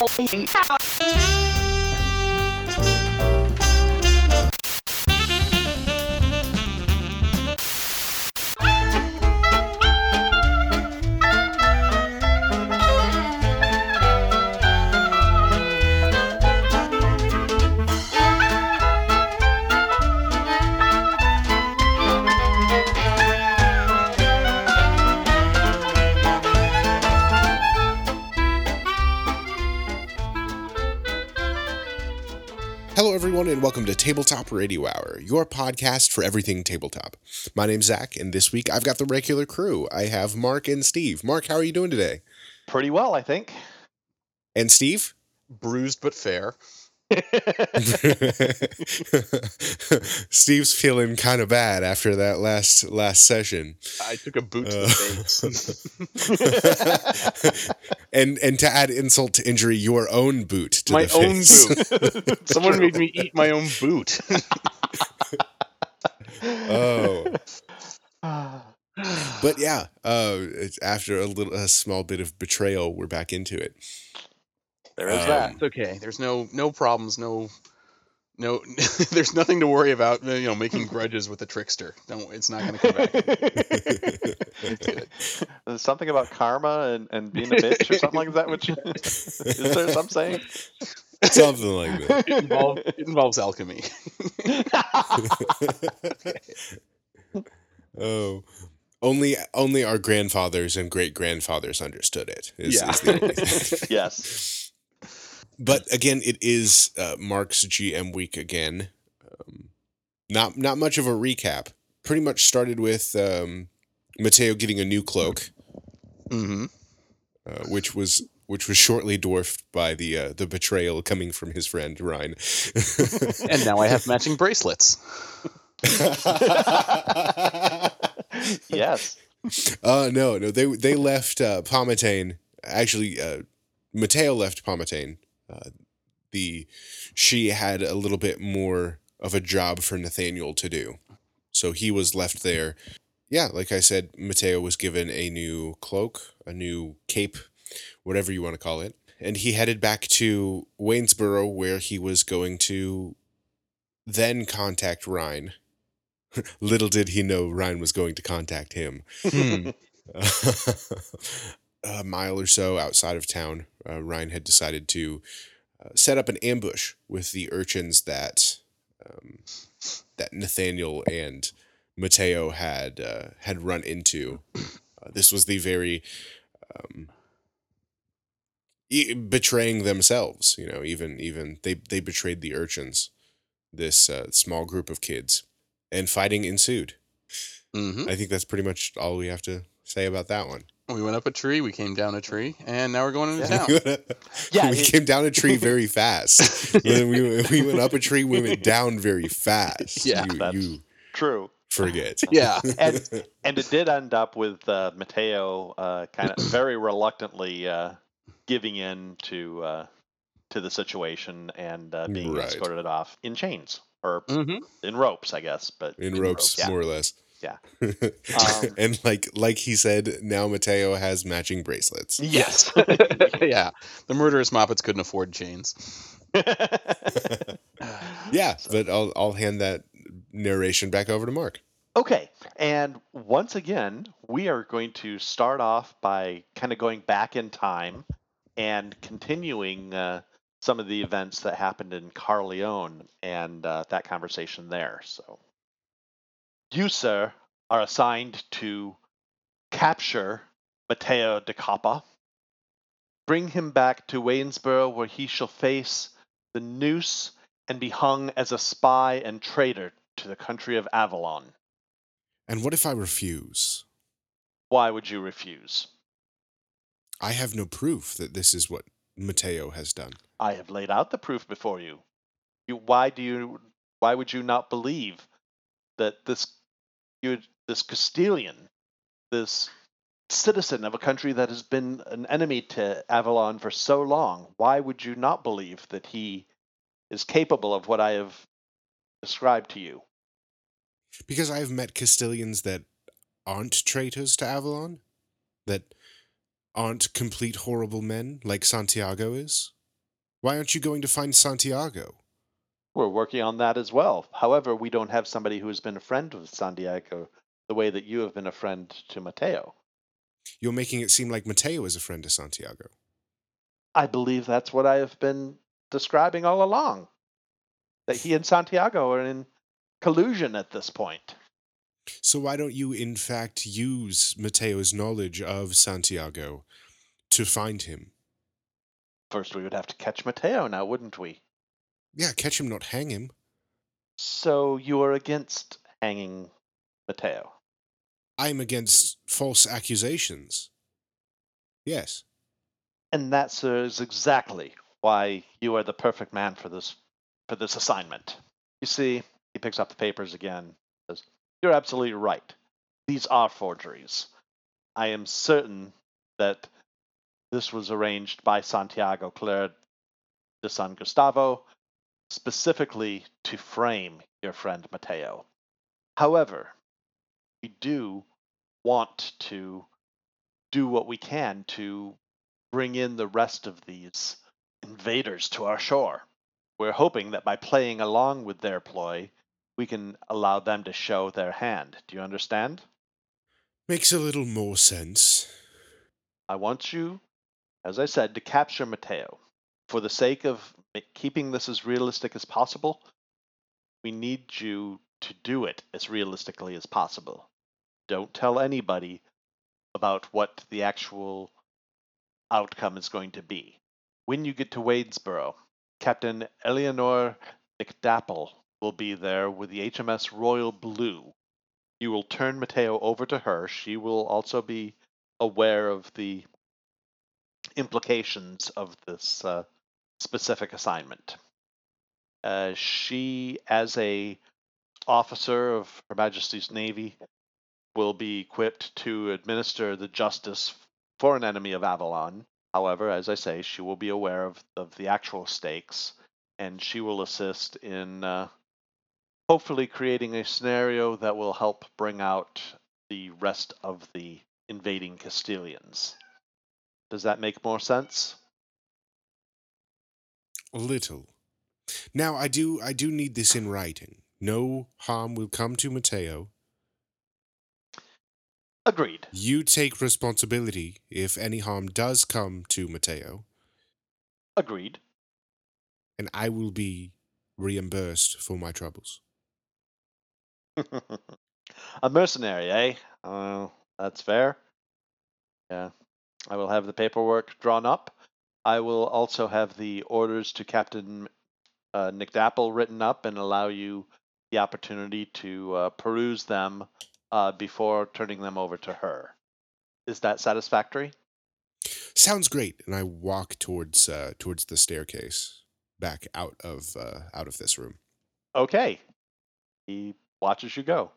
Hello, everyone, and welcome to Tabletop Radio Hour, your podcast for everything tabletop. My name's Zach, and this week I've got the regular crew. I have Mark and Steve. Mark, how are you doing today? Pretty well, I think. And Steve? bruised but fair. Steve's feeling kind of bad after that last last session. I took a boot to Uh, the face. and and to add insult to injury, your own boot to my the own face. boot. Someone made me eat my own boot. oh. But yeah, uh, it's after a little, a small bit of betrayal, we're back into it. There is Um, that. it's okay. There's no no problems. No no. there's nothing to worry about. You know, making grudges with a trickster. Don't. It's not going to come back. There's something about karma and, and being a bitch or something like that. Which is there some saying? Something like that. It, involve, it involves alchemy. Oh, only only our grandfathers and great grandfathers understood it. is- Yeah. is the yes. But again, it is uh, Mark's GM week again. Um, not not much of a recap. Pretty much started with um, Mateo getting a new cloak, hmm uh, which was which was shortly dwarfed by the uh, the betrayal coming from his friend Ryan. And now I have matching bracelets. Yes. Uh no, no. They they left uh Pomatane. Actually, uh Mateo left Pomatane. Uh the she had a little bit more of a job for Nathaniel to do. So he was left there. Yeah, like I said, Mateo was given a new cloak, a new cape, whatever you want to call it. And he headed back to Waynesboro where he was going to then contact Ryan. Little did he know Ryan was going to contact him. Hmm. a mile or so outside of town, uh, Ryan had decided to uh, set up an ambush with the urchins that um, that Nathaniel and Mateo had uh, had run into. Uh, this was the very um, e- betraying themselves. You know, even even they they betrayed the urchins. This uh, small group of kids, and fighting ensued. hmm I think that's pretty much all we have to say about that one. We went up a tree. We came down a tree, and now we're going into Yeah. town. Yeah, we it- came down a tree very fast. When we, we went up a tree, we went down very fast. Yeah, you, that's- you True. forget. Yeah. And and it did end up with uh, Mateo uh, kind of very reluctantly uh, giving in to uh, to the situation and uh, being Right. escorted off in chains or hmm in ropes, I guess. But in ropes, yeah. more or less. Yeah. Um, and like like he said, now Mateo has matching bracelets. Yes. yeah. The murderous moppets couldn't afford chains. Yeah, but I'll I'll hand that narration back over to Mark. Okay, and once again, we are going to start off by kind of going back in time and continuing uh, some of the events that happened in Carleone and uh, that conversation there. So, you, sir, are assigned to capture Matteo de Capa, bring him back to Waynesboro, where he shall face the noose and be hung as a spy and traitor to the country of Avalon. And what if I refuse? Why would you refuse? I have no proof that this is what Matteo has done. I have laid out the proof before you. You why do you why would you not believe that this you this Castilian, this citizen of a country that has been an enemy to Avalon for so long, why would you not believe that he is capable of what I have described to you? Because I have met Castilians that aren't traitors to Avalon, that aren't complete horrible men like Santiago is. Why aren't you going to find Santiago? We're working on that as well. However, we don't have somebody who has been a friend of Santiago the way that you have been a friend to Mateo. You're making it seem like Mateo is a friend to Santiago. I believe that's what I have been describing all along. That he and Santiago are in collusion at this point. So why don't you, in fact, use Mateo's knowledge of Santiago to find him? First, we would have to catch Mateo now, wouldn't we? Yeah, catch him, not hang him. So you are against hanging Mateo? I'm against false accusations. Yes. And that, sir, is exactly why you are the perfect man for this for this assignment. You see, he picks up the papers again. Says, "You're absolutely right. These are forgeries. I am certain that this was arranged by Santiago Claire de San Gustavo specifically to frame your friend Mateo. However, we do want to do what we can to bring in the rest of these invaders to our shore. We're hoping that by playing along with their ploy, we can allow them to show their hand. Do you understand? Makes a little more sense. I want you, as I said, to capture Mateo. For the sake of keeping this as realistic as possible, we need you to do it as realistically as possible. Don't tell anybody about what the actual outcome is going to be. When you get to Wadesboro, Captain Eleanor McDapple will be there with the HMS Royal Blue. You will turn Mateo over to her. She will also be aware of the implications of this uh, specific assignment. Uh, she, as a officer of Her Majesty's Navy, will be equipped to administer the justice for an enemy of Avalon. However, as I say, she will be aware of, of the actual stakes, and she will assist in uh, hopefully creating a scenario that will help bring out the rest of the invading Castilians. Does that make more sense? A little. Now I do I do need this in writing. No harm will come to Matteo. Agreed. You take responsibility if any harm does come to Matteo. Agreed. and I will be reimbursed for my troubles. a mercenary, eh? Uh, that's fair. Yeah. I will have the paperwork drawn up. I will also have the orders to Captain uh, McDapple written up and allow you the opportunity to uh, peruse them uh, before turning them over to her. Is that satisfactory? Sounds great. And I walk towards uh, towards the staircase back out of uh, out of this room. Okay. He watches you go.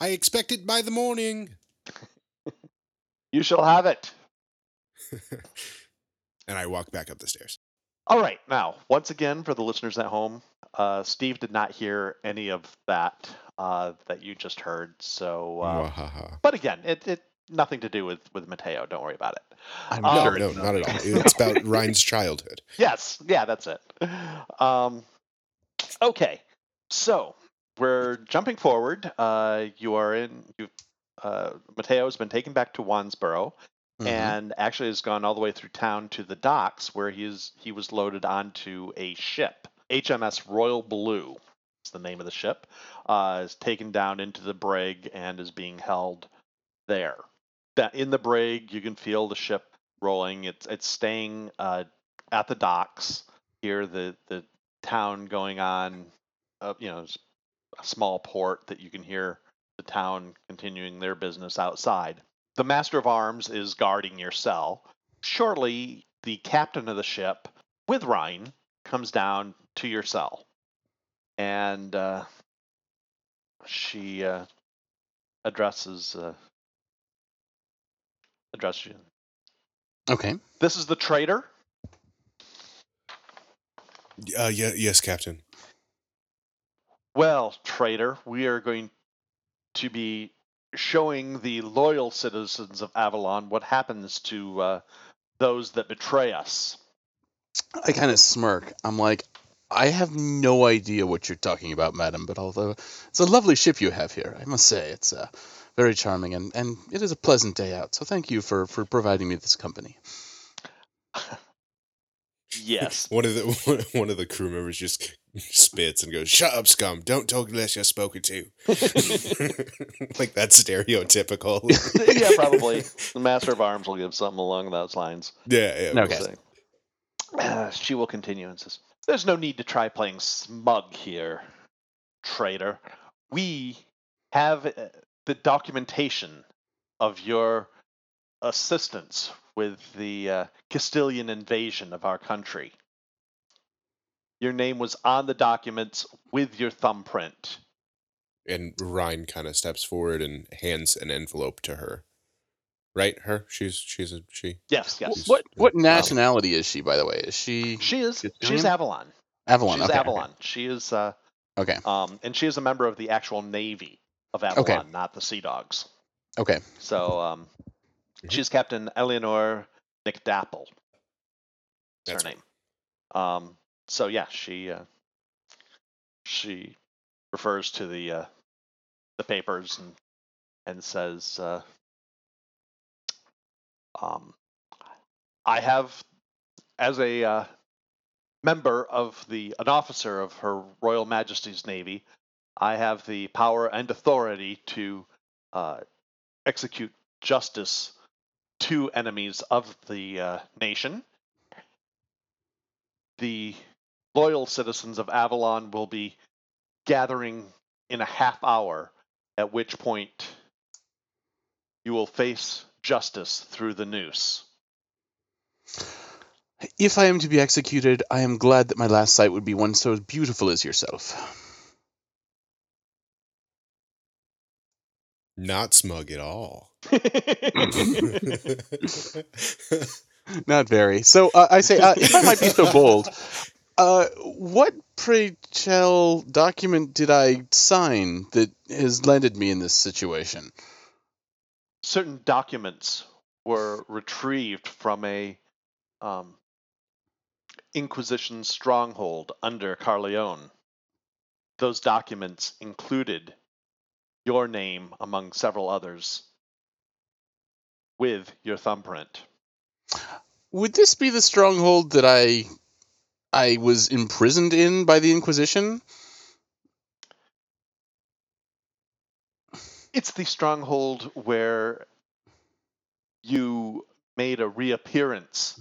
I expect it by the morning. You shall have it. and I walk back up the stairs. All right. Now, once again, for the listeners at home, uh, Steve did not hear any of that uh, that you just heard. So, uh, but again, it, it nothing to do with with Mateo. Don't worry about it. I'm Um, no, sure no, it's not at all. It's about Ryan's childhood. Yes, yeah, that's it. Um, okay, so we're jumping forward. Uh, you are in. You, uh, Mateo has been taken back to Wansboro, Mhm. and actually has gone all the way through town to the docks, where he is. He was loaded onto a ship, HMS Royal Blue. Is the name of the ship. Uh, is taken down into the brig and is being held there. That in the brig, you can feel the ship rolling. It's it's staying uh, at the docks. Hear the the town going on. Uh, you know, a small port that you can hear the town continuing their business outside. The master of arms is guarding your cell. Shortly, the captain of the ship with Ryan comes down to your cell, and uh, she uh, addresses uh, addresses you. Okay. This is the traitor. Uh, yeah, yes, Captain. Well, traitor, we are going to be showing the loyal citizens of Avalon what happens to uh, those that betray us. I kind of smirk. I'm like, I have no idea what you're talking about, madam, but although it's a lovely ship you have here, I must say it's uh, very charming and, and it is a pleasant day out. So thank you for, for providing me this company. Yes. One of the one of the crew members just spits and goes, "Shut up, scum! Don't talk unless you're spoken to." like that's stereotypical. yeah, probably. The Master of Arms will give something along those lines. yeah, yeah. Okay. Say. Uh, she will continue and says, There's no need to try playing smug here, traitor. We have uh, the documentation of your assistance with the uh, Castilian invasion of our country. Your name was on the documents with your thumbprint. And Ryan kind of steps forward and hands an envelope to her. Right, her. She's she's a she. Yes, yes. What what nationality is she, by the way? Is she She is. She's Avalon. Avalon? she's okay, Avalon. She is, uh, Okay. um, and she is a member of the actual Navy of Avalon, not the Sea Dogs. Okay. So um, Mhm. she's Captain Eleanor McDapple. That's That's her name. Um, so yeah, she uh, she refers to the uh, the papers and and says, uh, um, "I have, as a uh, member of the an officer of Her Royal Majesty's Navy, I have the power and authority to uh, execute justice to enemies of the uh, nation. The loyal citizens of Avalon will be gathering in a half hour, at which point you will face justice through the noose. If I am to be executed, I am glad that my last sight would be one so beautiful as yourself. Not smug at all. Not very. So uh, I say, uh, if I might be so bold, uh, what pray tell document did I sign that has landed me in this situation? Certain documents were retrieved from a um, Inquisition stronghold under Carleone. Those documents included your name among several others with your thumbprint. Would this be the stronghold that I I was imprisoned in by the Inquisition? It's the stronghold where you made a reappearance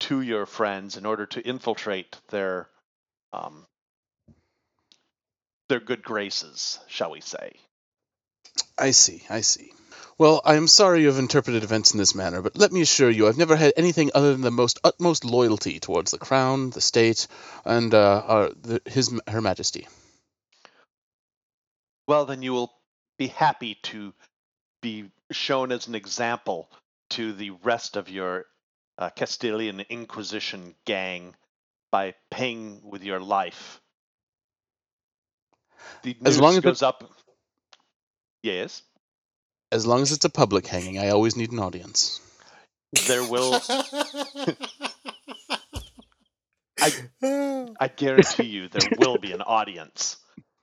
to your friends in order to infiltrate their um, their good graces, shall we say. I see, I see. Well, I am sorry you have interpreted events in this manner, but let me assure you I've never had anything other than the most utmost loyalty towards the crown, the state, and uh, our, the, his her majesty. Well, then you will be happy to be shown as an example to the rest of your uh, Castilian Inquisition gang by paying with your life. The As noose long as it- goes up. Yes, As long as it's a public hanging, I always need an audience. there will. I guarantee you, there will be an audience.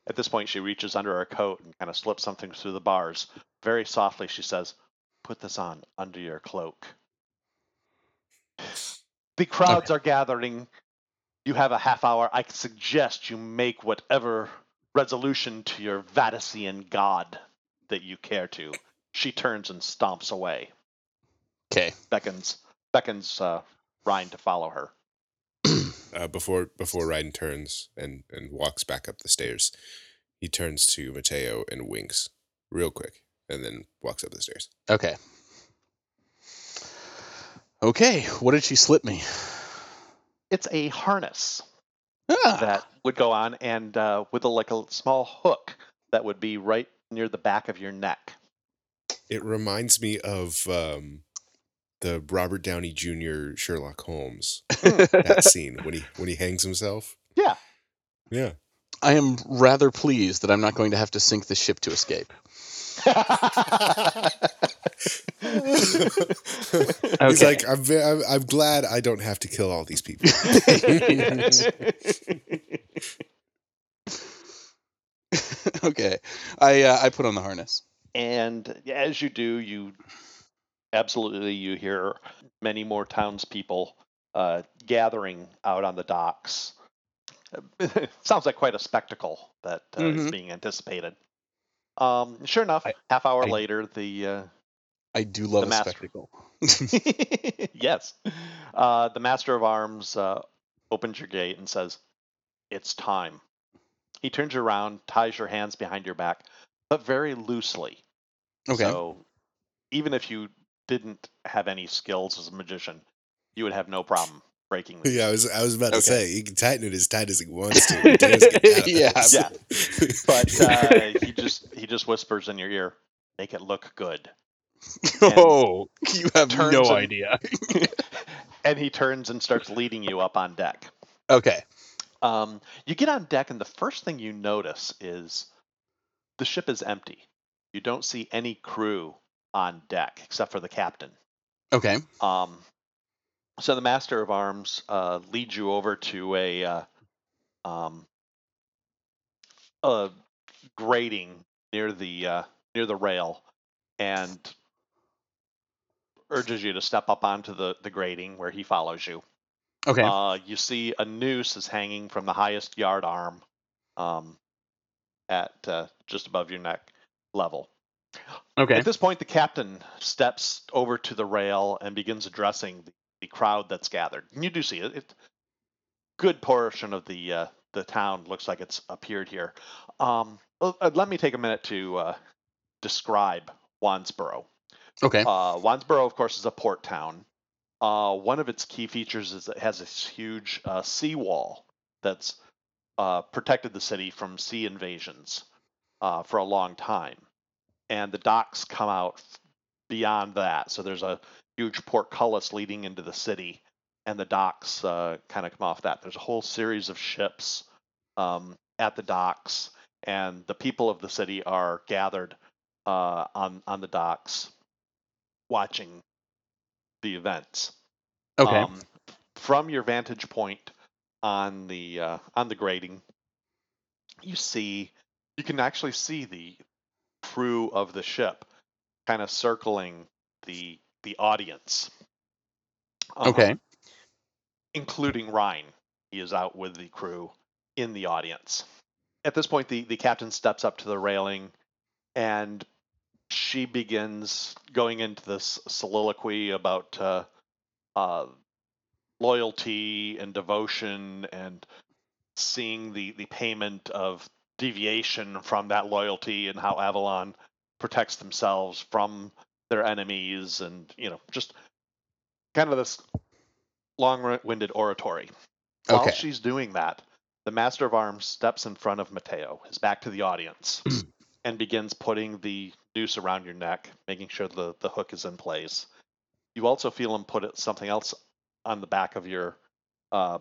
At this point, she reaches under her coat and kind of slips something through the bars. Very softly, she says, "Put this on under your cloak." The crowds are gathering. You have a half hour. I suggest you make whatever resolution to your Vaticine god that you care to. She turns and stomps away. Okay. Beckons beckons uh, Ryan to follow her. uh, before before Ryan turns and and walks back up the stairs, he turns to Mateo and winks real quick, and then walks up the stairs. Okay. Okay, what did she slip me? It's a harness Ah, that would go on and uh, with a, like a small hook that would be right near the back of your neck. It reminds me of um, the Robert Downey Jr. Sherlock Holmes that scene when he when he hangs himself. Yeah. Yeah. I am rather pleased that I'm not going to have to sink the ship to escape. He's Okay. like, I'm, I'm, I'm glad I don't have to kill all these people. okay. I uh, I put on the harness. And as you do, you absolutely you hear many more townspeople uh, gathering out on the docks. Sounds like quite a spectacle that uh, is Mhm. being anticipated. Um, sure enough, I- half hour I- later, the uh, I do love The a master. spectacle. yes, uh, the master of arms uh, opens your gate and says, "It's time." He turns you around, ties your hands behind your back, but very loosely. Okay. So even if you didn't have any skills as a magician, you would have no problem breaking these. yeah, I was I was about to say he can tighten it as tight as he wants to. He doesn't get out of Yeah. this. Yeah. But uh, he just he just whispers in your ear, "Make it look good." oh, you have no and- idea. and he turns and starts leading you up on deck. Okay. Um, you get on deck, and the first thing you notice is the ship is empty. You don't see any crew on deck except for the captain. Okay. Um, so the master of arms uh, leads you over to a uh, um, a grating near the uh, near the rail, and urges you to step up onto the the grating where he follows you. Okay. Uh, you see a noose is hanging from the highest yard arm, um, at uh, just above your neck level. okay. At this point, the captain steps over to the rail and begins addressing the, the crowd that's gathered. And you do see it. it good portion of the uh, the town looks like it's appeared here. Um, uh, uh, let me take a minute to uh, describe Wansboro. Okay. Uh, Wansboro, of course, is a port town. Uh, one of its key features is it has this huge uh, seawall that's uh, protected the city from sea invasions uh, for a long time. And the docks come out beyond that. So there's a huge portcullis leading into the city, and the docks uh, kind of come off that. There's a whole series of ships um, at the docks, and the people of the city are gathered uh, on on the docks, watching the events. Okay. Um, from your vantage point on the uh, on the grating, you see you can actually see the crew of the ship kind of circling the the audience. Um, okay. including Ryan. He is out with the crew in the audience. At this point, the, the captain steps up to the railing and she begins going into this soliloquy about uh, uh, loyalty and devotion and seeing the, the payment of deviation from that loyalty and how Avalon protects themselves from their enemies and, you know, just kind of this long-winded oratory. While she's doing that, the Master of Arms steps in front of Mateo, his back to the audience, and begins putting the noose around your neck, making sure the, the hook is in place. You also feel him put it- something else on the back of your uh,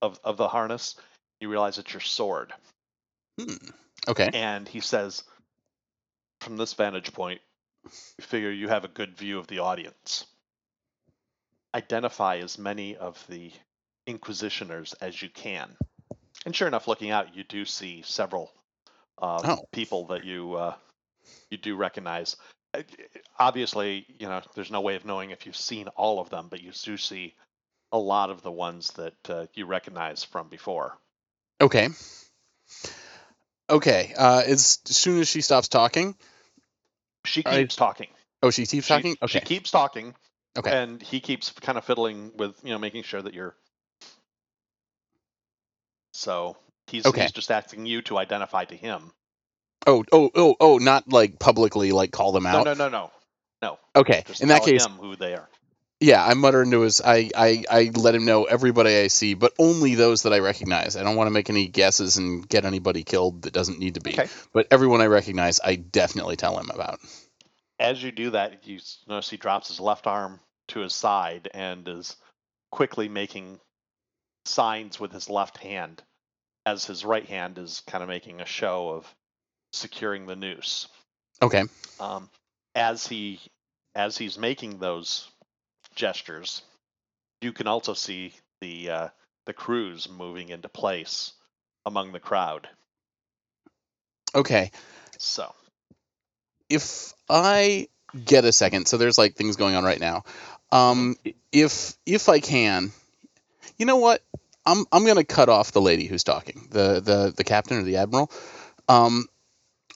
of of the harness. You realize it's your sword, Hmm. Okay. and he says, "From this vantage point, we figure you have a good view of the audience. Identify as many of the Inquisitioners as you can." And sure enough, looking out, you do see several uh, Oh. people that you uh, you do recognize. Obviously, you know there's no way of knowing if you've seen all of them, but you do see a lot of the ones that uh, you recognize from before. Okay. Okay. Uh, as soon as she stops talking, She I- keeps talking. oh, she keeps She- talking. She Okay. keeps talking. Okay. And he keeps kind of fiddling with, you know, making sure that you're. So he's, Okay. he's just asking you to identify to him. Oh, oh, oh, oh, not like publicly, like call them out. No, out. no, no, no. Okay. Just In that case, who they are. yeah, I mutter into his. I, I, I let him know everybody I see, but only those that I recognize. I don't want to make any guesses and get anybody killed that doesn't need to be. Okay. But everyone I recognize, I definitely tell him about. As you do that, you notice he drops his left arm to his side and is quickly making signs with his left hand, as his right hand is kind of making a show of securing the noose. Okay. Um, as he as he's making those gestures, you can also see the uh, the crews moving into place among the crowd. Okay. So if I get a second, so there's like things going on right now. Um, if if I can, you know what? I'm I'm gonna cut off the lady who's talking, the the the captain or the admiral. Um,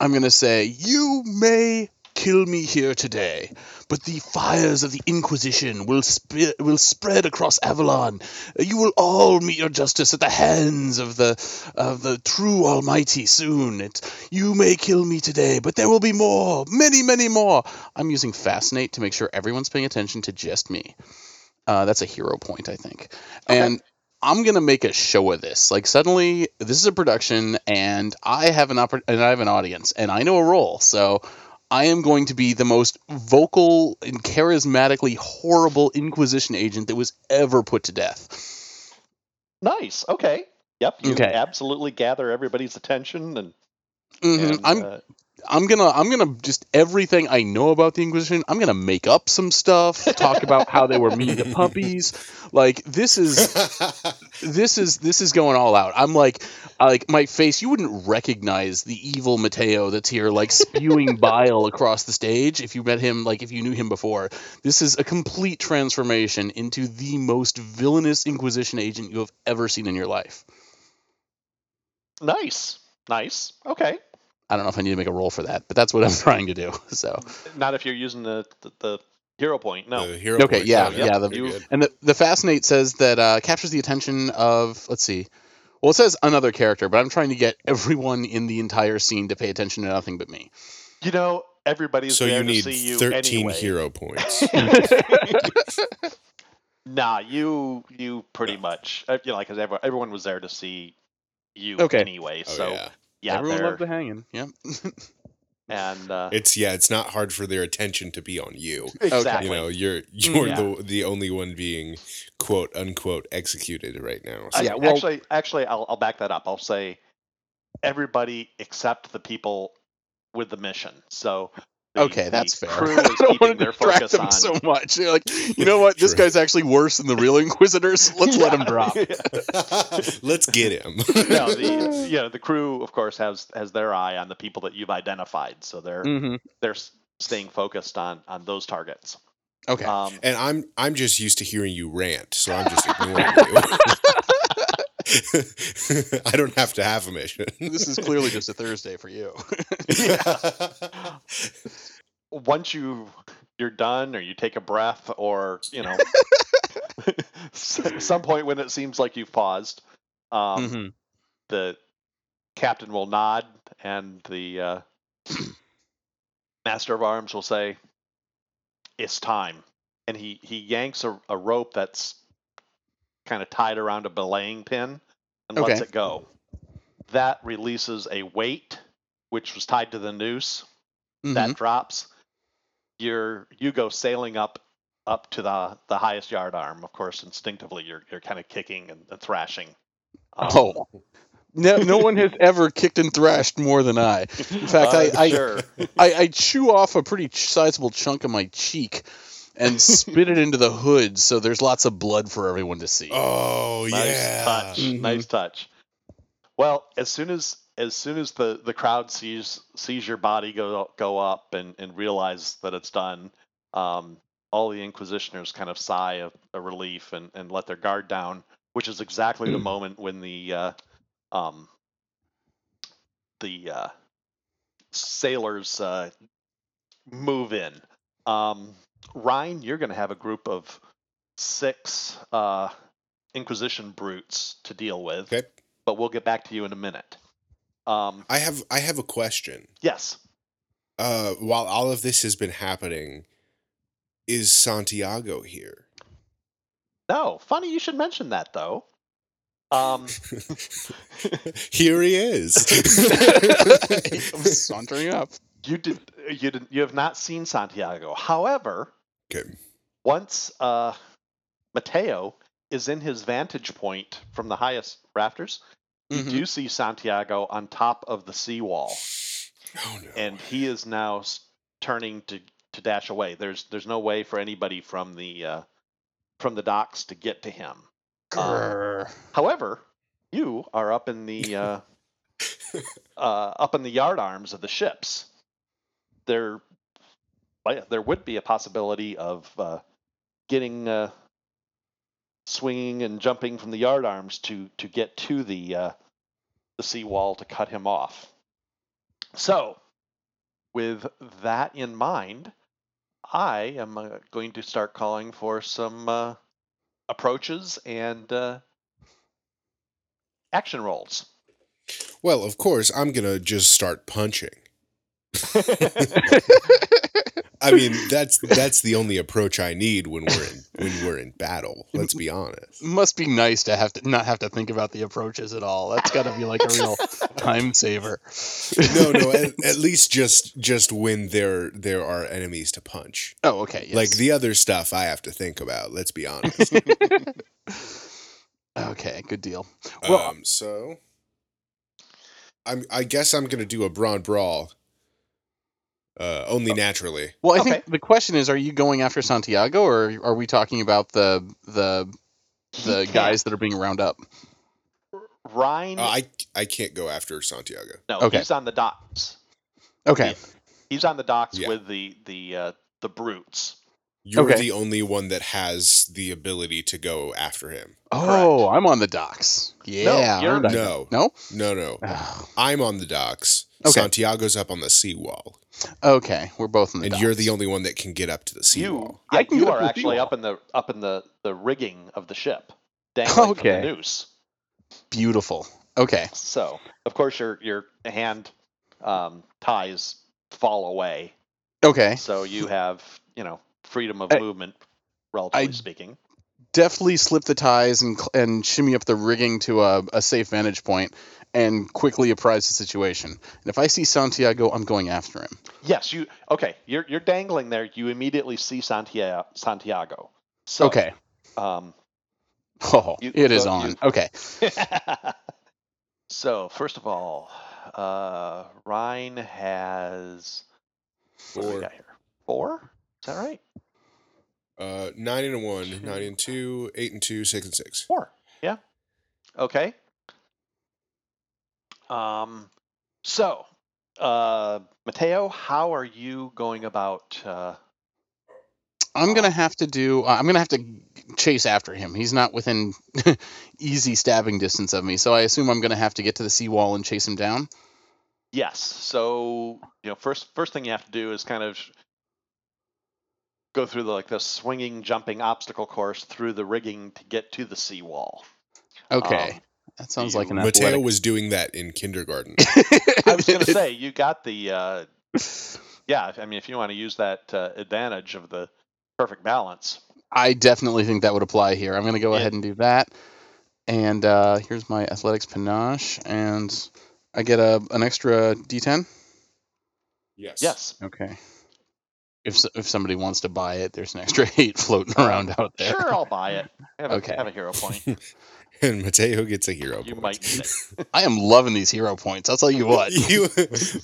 I'm gonna say you may kill me here today, but the fires of the Inquisition will sp- will spread across Avalon. You will all meet your justice at the hands of the of the true Almighty soon. It, you may kill me today, but there will be more, many, many more. I'm using Fascinate to make sure everyone's paying attention to just me. Uh, that's a hero point, I think. Okay. And I'm gonna make a show of this. Like suddenly, this is a production, and I have an oppor- and I have an audience, and I know a role. So I am going to be the most vocal and charismatically horrible Inquisition agent that was ever put to death. nice. Okay. Yep. You Okay. absolutely gather everybody's attention and. Mhm. and, I'm uh, I'm gonna I'm gonna just everything I know about the Inquisition. I'm gonna make up some stuff, talk about how they were mean to puppies. Like this is this is this is going all out. I'm like like my face. You wouldn't recognize the evil Mateo that's here, like spewing bile across the stage. If you met him, like if you knew him before, this is a complete transformation into the most villainous Inquisition agent you have ever seen in your life. nice. Nice. Okay. I don't know if I need to make a roll for that, but that's what I'm trying to do. So. Not if you're using the the, the hero point. No. The hero Okay, point. yeah, Oh, yeah, the- pretty you- And the, the fascinate says that uh, captures the attention of let's see. Well, it says another character, but I'm trying to get everyone in the entire scene to pay attention to nothing but me. You know, everybody's So there you need to see you 13 anyway. hero points. Nah, you you pretty much uh, you know like 'cause everyone, everyone was there to see you Okay. anyway. Oh, so yeah. Yeah, Everyone they're loved the hanging. Yeah. and uh, It's yeah, it's not hard for their attention to be on you. exactly. You know, you're you're Yeah. the the only one being quote unquote executed right now. I- So. Yeah, well- actually, actually, I'll I'll back that up. I'll say everybody except the people with the mission. So the, okay, that's fair. Crew I don't want to distract focus them on so much. You're like, you know what? This guy's actually worse than the real Inquisitors. Let's let him drop. Let's get him. no, the you know the crew, of course, has has their eye on the people that you've identified, so they're hmm they're staying focused on on those targets. Okay. Um, and I'm I'm just used to hearing you rant, so I'm just ignoring you. I don't have to have a mission. this is clearly just a Thursday for you. once you you're done, or you take a breath, or you know, some point when it seems like you've paused, um, Mhm. the captain will nod, and the uh, master of arms will say, "It's time." And he he yanks a, a rope that's kind of tied around a belaying pin and lets it go. That releases a weight which was tied to the noose. Mhm. That drops. You're you go sailing up up to the the highest yard arm. Of course, instinctively you're you're kind of kicking and, and thrashing. Um, Oh. No, no one has ever kicked and thrashed more than I. In fact, I, uh, I, sure. I, I chew off a pretty sizable chunk of my cheek and spit it into the hood so there's lots of blood for everyone to see. oh nice yeah. touch. Mhm. Nice touch. Well, as soon as as soon as the, the crowd sees sees your body go go up and, and realize that it's done, um, all the Inquisitioners kind of sigh of a relief and, and let their guard down, which is exactly the moment when the uh, um, the uh, sailors uh, move in. Um, Ryan, you're going to have a group of six uh, Inquisition brutes to deal with, Okay. but we'll get back to you in a minute. Um, I have I have a question. yes. Uh, while all of this has been happening, is Santiago here? No, funny you should mention that though. Um, here he is. I'm sauntering up. You did you did you have not seen Santiago. However, okay. once uh, Mateo is in his vantage point from the highest rafters, you Mhm. do see Santiago on top of the seawall. Oh no. and he is now turning to to dash away. There's there's no way for anybody from the uh, from the docks to get to him. Grr. However, you are up in the uh, uh, up in the yard arms of the ships. There, there would be a possibility of uh, getting uh, swinging and jumping from the yard arms to to get to the uh, the seawall to cut him off. So, with that in mind, I am uh, going to start calling for some uh, approaches and uh, action rolls. Well, of course, I'm gonna just start punching. I mean, that's that's the only approach I need when we're in when we're in battle. Let's be honest. Must be nice to have to not have to think about the approaches at all. That's got to be like a real time saver. No, no, at, at least just just when there there are enemies to punch. Oh, okay. Yes. Like the other stuff I have to think about. Let's be honest. okay, good deal. Well, um, so I'm I guess I'm gonna do a brawn brawl. Uh, only naturally. well, I okay. think the question is: Are you going after Santiago, or are we talking about the the He the can't. guys that are being round up? Ryan, Uh, I I can't go after Santiago. no, okay. he's on the docks. Okay. Yeah. He's on the docks Yeah. with the the uh, the brutes. You're Okay. the only one that has the ability to go after him. Oh, I'm on the docks. Yeah. you're- No. No. No, no. Oh, I'm on the docks. Okay. Santiago's up on the seawall, okay, we're both on the and docks. you're the only one that can get up to the You, seawall. I yeah, can you are actually up in the up in the the rigging of the ship, dangling Okay. from the noose. beautiful. Okay. So, of course, your your hand um, ties fall away. Okay. So you have you know freedom of I- movement, relatively I- speaking. Deftly slip the ties and and shimmy up the rigging to a, a safe vantage point, and quickly apprise the situation. And if I see Santiago, I'm going after him. Yes, you okay. You're you're dangling there. You immediately see Santiago. Santiago. So, Okay. Um, Oh, You- it is so on. you- Okay. so first of all, uh, Ryan has what do we Four. got here? Four. Is that right? Uh, nine and a one, nine and two, eight and two, six and six. Four. Yeah. Okay. Um. So, uh, Mateo, how are you going about? Uh, I'm gonna have to do. Uh, I'm gonna have to chase after him. He's not within easy stabbing distance of me, so I assume I'm gonna have to get to the seawall and chase him down. Yes. So you know, first first thing you have to do is kind of go through the like the swinging, jumping obstacle course through the rigging to get to the seawall. Okay, Um, that sounds you- like an Mateo athletic. was doing that in kindergarten. I was going to say you got the uh, yeah. I mean, if you want to use that uh, advantage of the perfect balance, I definitely think that would apply here. I'm gonna go Yeah. ahead and do that. And uh, here's my athletics panache, and I get a an extra D10. yes. yes. Okay. If if somebody wants to buy it, there's an extra eight floating around out there. Sure, I'll buy it. Have a, Okay. have a hero point. And Mateo gets a hero. Point. You point. might. I am loving these hero points. I'll tell you what. you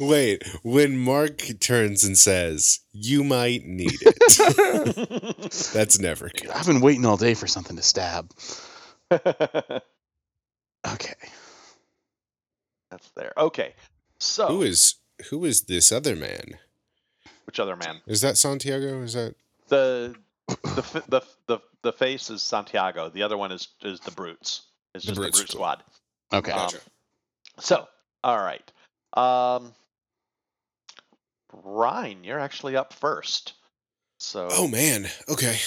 wait when Mark turns and says, "You might need it." That's never good. I've been waiting all day for something to stab. Okay. That's there. Okay. So, Who is who is this other man? Which other man? Is that Santiago? Is that The the f- the the the face is Santiago. The other one is is the brutes. It's The just Brutes, the brute squad. Okay. Um, Gotcha. So, all right. Um, Ryan, you're actually up first. So, Oh man. Okay.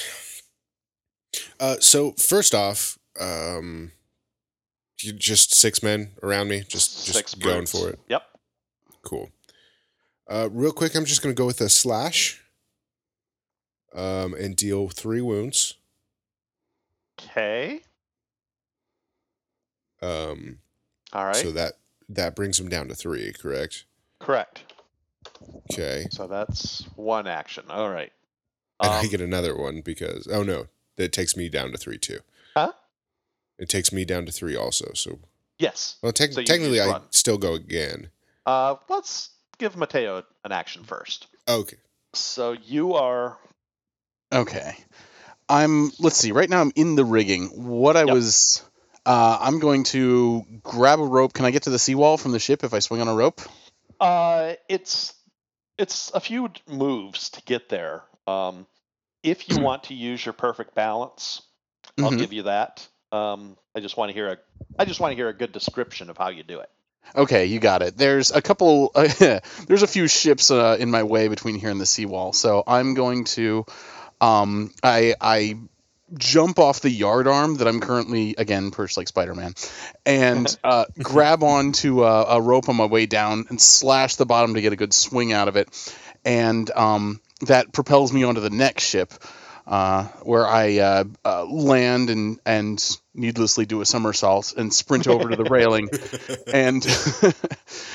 Uh, so first off, um, you just six men around me, just just six going brutes. for it. Yep. Cool. Uh, real quick, I'm just gonna go with a slash. Um, and deal three wounds. Okay. Um, All right. so that that brings him down to three. Correct. Correct. Okay. So that's one action. All right. And I Um, get another one because oh no, that takes me down to three too. Huh? It takes me down to three also. So yes. well, tec- So technically, I run. still go again. Uh, let's give Mateo an action first. Okay. So you are Okay. I'm let's see, right now I'm in the rigging. What I Yep. was uh, I'm going to grab a rope. Can I get to the seawall from the ship if I swing on a rope? uh it's it's a few moves to get there. Um if you want to use your perfect balance, I'll Mhm. give you that. Um I just want to hear a I just want to hear a good description of how you do it. Okay, you got it. There's a couple. there's a few ships uh, in my way between here and the seawall, so I'm going to. Um, I I jump off the yardarm that I'm currently again perched like Spider-Man, and uh, grab onto a, a rope on my way down and slash the bottom to get a good swing out of it, and um, that propels me onto the next ship. Uh, where I uh, uh, land and and needlessly do a somersault and sprint over to the railing and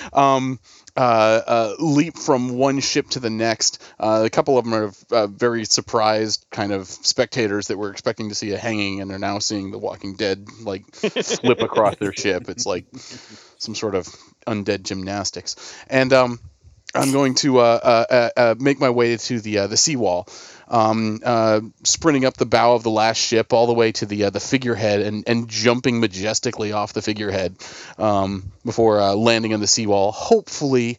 um, uh, uh, leap from one ship to the next. Uh, a couple of them are uh, very surprised, kind of spectators that were expecting to see a hanging, and are now seeing the Walking Dead like flip across their ship. It's like some sort of undead gymnastics, and um, I'm going to uh, uh, uh, uh, make my way to the uh, the seawall. Um, uh, sprinting up the bow of the last ship all the way to the uh, the figurehead and, and jumping majestically off the figurehead um, before uh, landing on the seawall. Hopefully,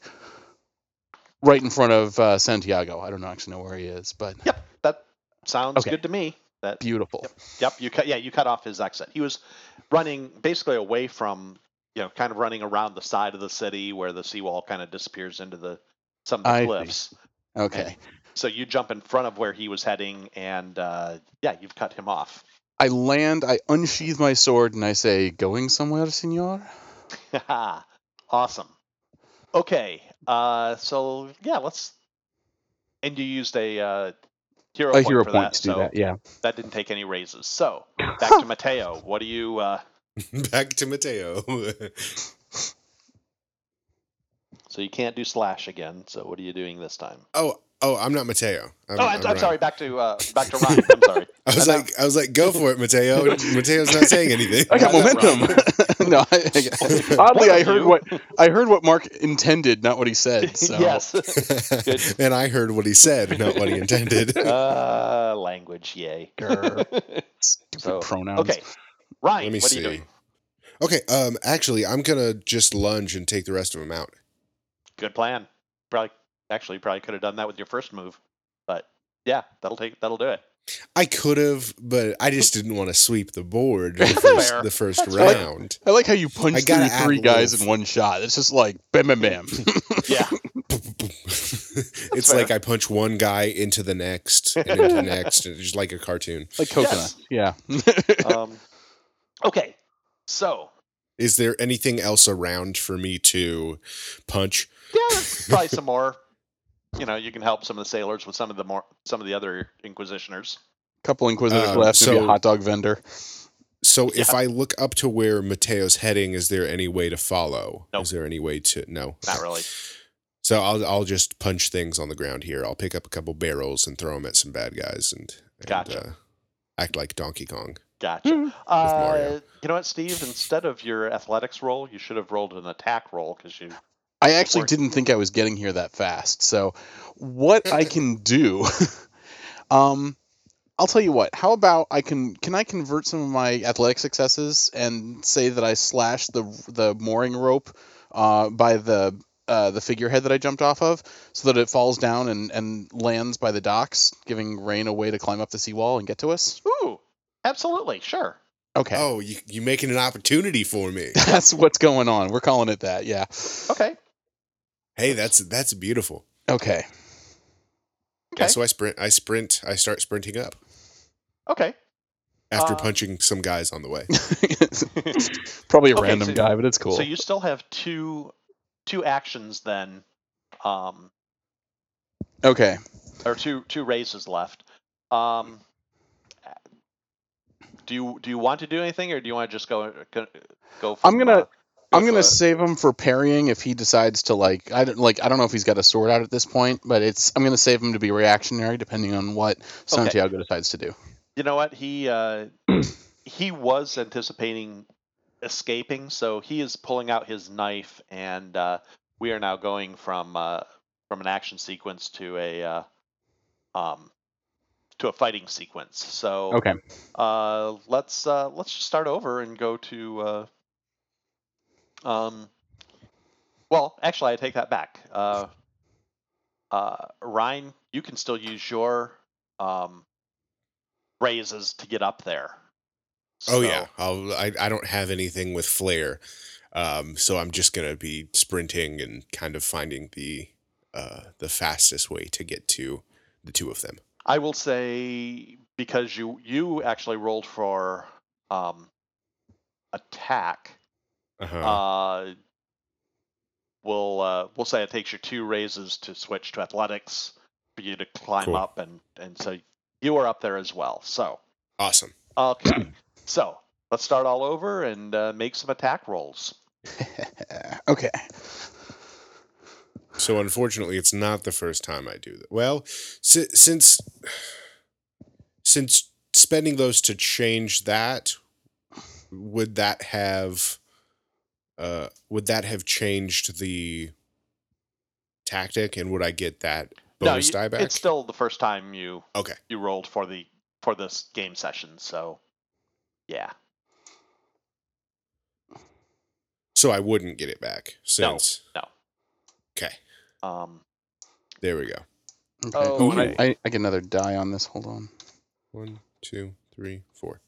right in front of uh, Santiago. I don't actually know where he is, but Yep, that sounds Okay. good to me. That beautiful. Yep, you cut. Yeah, you cut off his exit. He was running basically away from, you know, kind of running around the side of the city where the seawall kind of disappears into the some of the I see. cliffs. Okay. So you jump in front of where he was heading, and uh, yeah, you've cut him off. I land, I unsheath my sword, and I say, Going somewhere, senor? awesome. Okay, uh, so yeah, let's. And you used a uh, hero A point hero for point that, to do so that, yeah. that didn't take any raises. So back to Mateo. What do you? Uh, Back to Mateo. so you can't do slash again. So what are you doing this time? oh, oh, I'm not Mateo. I'm, oh, I'm, I'm Ryan. sorry. Back to uh, back to Ryan. I'm sorry. I was And, uh, like, I was like, go for it, Mateo. Mateo's not saying anything. I got How's momentum. no, I, I- oddly, I heard you. what I heard what Mark intended, not what he said. So. yes. Good. and I heard what he said, not what he intended. Uh, language, yay. Stupid So, pronouns. Okay, Ryan, Let me what see. are you doing? Okay, um, actually, I'm gonna just lunge and take the rest of them out. Good plan. Probably, actually, probably could have done that with your first move, but yeah, that'll take that'll do it. I could have, but I just didn't want to sweep the board the first, the first That's fair. round. I like how you punch I through three guys in one shot. It's just like bam, bam, bam. Yeah, it's fair. like I punch one guy into the next and into the next, and it's just like a cartoon. like coconut. Yeah. um, okay, so Is there anything else around for me to punch? yeah, probably some more. You know, you can help some of the sailors with some of the more some of the other inquisitioners. Couple inquisitors Um, left. Maybe a hot dog vendor. So if I look up to where Mateo's heading, is there any way to follow? Nope. Is there any way to no? Not really. So I'll I'll just punch things on the ground here. I'll pick up a couple barrels and throw them at some bad guys and, and Gotcha. uh, act like Donkey Kong. Gotcha. Mhm. Uh, you know what, Steve? Instead of your athletics roll, you should have rolled an attack roll because you. I actually didn't think I was getting here that fast. So, what I can do, um, I'll tell you what. How about I can can I convert some of my athletic successes and say that I slashed the the mooring rope uh, by the uh, the figurehead that I jumped off of, so that it falls down and, and lands by the docks, giving Ryan a way to climb up the seawall and get to us. Ooh, absolutely, sure. Okay, Oh, you you making an opportunity for me? that's what's going on. We're calling it that. Yeah. Okay. Hey, that's that's beautiful. Okay. Yeah, Okay. so I sprint. I sprint. I start sprinting up Okay. after Uh, punching some guys on the way. Probably a Okay, random so- guy, but it's cool. So you still have two two actions then, um, okay. or two two raises left. Um, do you do you want to do anything, or do you want to just go go? go I'm gonna- uh, go I'm gonna a- save him for parrying if he decides to like I don't like I don't know if he's got a sword out at this point, but it's I'm gonna save him to be reactionary depending on what Santiago decides to do. You know what? He uh, he was anticipating escaping, so he is pulling out his knife and uh, we are now going from uh, from an action sequence to a uh, um, to a fighting sequence. So Okay. uh, let's uh, let's just start over and go to. Um, well, actually, I take that back. Uh, uh, Ryan, you can still use your um, raises to get up there. Oh yeah, I'll, I I don't have anything with flare, um, so I'm just gonna be sprinting and kind of finding the uh, the fastest way to get to the two of them. I will say because you you actually rolled for um, attack. Uh-huh. Uh, we'll uh, we'll say it takes you two raises to switch to athletics for you to climb Cool. up, and and so you are up there as well. So awesome. okay, so let's start all over and uh, make some attack rolls. okay. So unfortunately, it's not the first time I do that. Well, si- since since spending those to change that, would that have uh would that have changed the tactic, and would I get that bonus no, you- die back? it's still the first time you okay. you rolled for the for this game session. So yeah, So I wouldn't get it back No, since. no. Okay, um, there we go. Okay. Oh, Ooh, okay. I, I get another die on this. Hold on. One, two, three, four.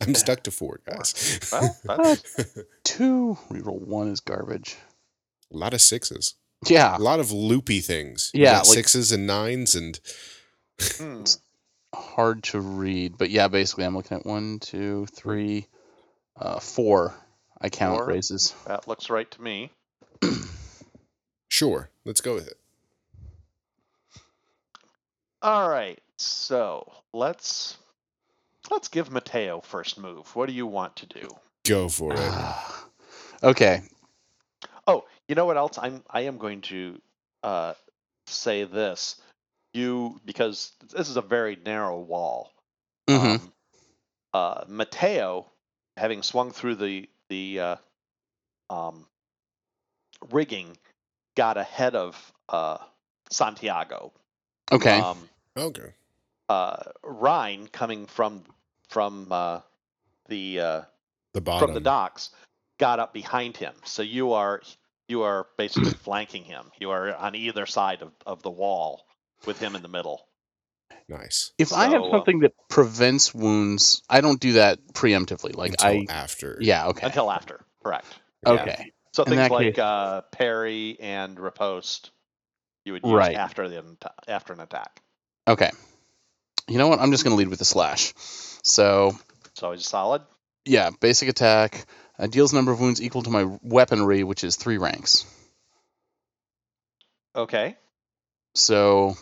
I'm stuck to four, guys. well, that's, Two. Reroll one is garbage. a lot of sixes. Yeah. A lot of loopy things. Yeah, like- sixes and nines, and hmm, Hard to read, but yeah, basically, I'm looking at one, two, three, uh, four. I count Four. raises. that looks right to me. sure, let's go with it. All right, so let's let's give Mateo first move. What do you want to do? Go for it. okay. Oh, you know what else? I'm I am going to uh, say this. You because this is a very narrow wall. hmm Um, uh, Mateo, having swung through the the uh, um, rigging, got ahead of uh, Santiago. okay. Um, Okay. Uh, Ryan coming from from uh, the uh, The bottom. from the docks got up behind him. So you are you are basically flanking him. You are on either side of, of the wall with him in the middle. Nice. if I have so, uh, something that prevents wounds, I don't do that preemptively. Like Until I, after. yeah, okay, Until after, correct. okay, So In things like case- uh, parry and riposte, you would use Right. after the after an attack. okay. You know what? I'm just gonna lead with the slash. So So he's solid. yeah, basic attack uh, deals number of wounds equal to my weaponry, which is three ranks. Okay. So,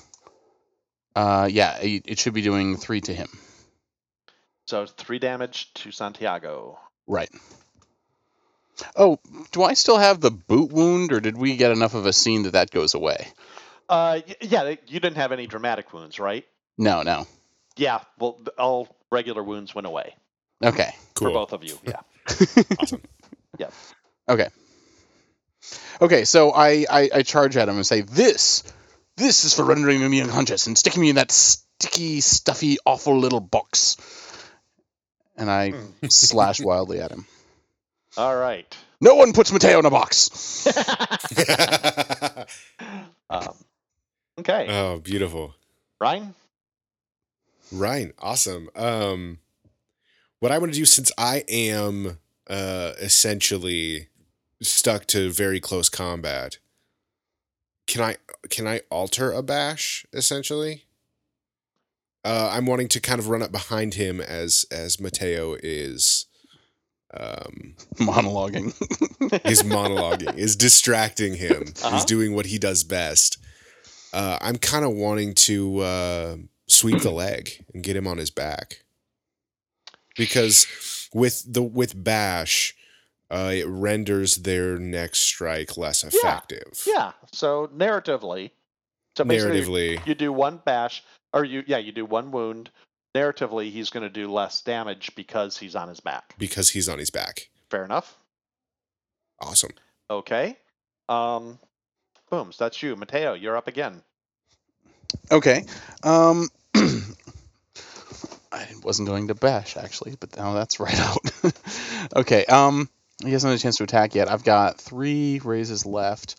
uh, yeah, it, it should be doing three to him. So three damage to Santiago. Right. Oh, do I still have the boot wound, or did we get enough of a scene that that goes away? Uh, yeah, you didn't have any dramatic wounds, right? No, no. Yeah. Well, all regular wounds went away Okay. Cool. for both of you. Yeah. Awesome. Yeah. Okay. Okay, so I, I, I charge at him and say, This, this is for rendering me unconscious and sticking me in that sticky, stuffy, awful little box. And I Hmm. slash wildly at him. All right. No one puts Mateo in a box. um, okay. oh, beautiful. Ryan. Ryan, awesome. Um, what I want to do since I am uh essentially stuck to very close combat, can I can I alter a bash essentially? Uh, I'm wanting to kind of run up behind him as as Mateo is um Monologuing. is monologuing, is distracting him. He's Uh-huh. doing what he does best. Uh, I'm kind of wanting to uh, sweep the leg and get him on his back because with the with bash, uh, it renders their next strike less effective. Yeah. So narratively, so basically Narratively, you do one bash, or you yeah you do one wound. Narratively, he's going to do less damage because he's on his back. because he's on his back. Fair enough. Awesome. Okay. Um, booms. That's you, Mateo. You're up again. Okay. Um, I wasn't going to bash actually, but now that's right out. okay. Um, he hasn't had a chance to attack yet. I've got three raises left.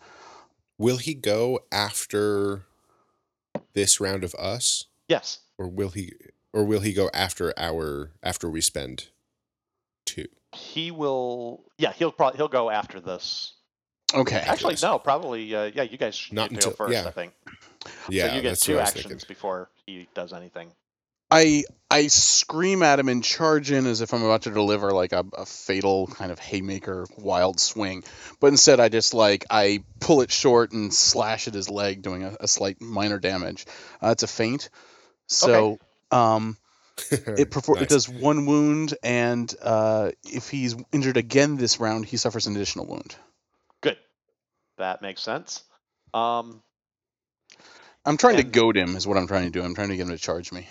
Will he go after this round of us, Yes. or will he, or will he go after our after we spend two? He will. Yeah, he'll probably he'll go after this. Okay. Actually, no, probably. Uh, yeah, you guys should Not get until- go first. yeah. I think. Yeah, so you get two what I was actions before he does anything. I I scream at him and charge in as if I'm about to deliver like a, a fatal kind of haymaker wild swing, but instead I just like I pull it short and slash at his leg, doing a, a slight minor damage. Uh, it's a feint, so um, it perfor- Nice. it does one wound, and uh, if he's injured again this round, he suffers an additional wound. Good. That makes sense. Um, I'm trying to goad him, is what I'm trying to do. I'm trying to get him to charge me.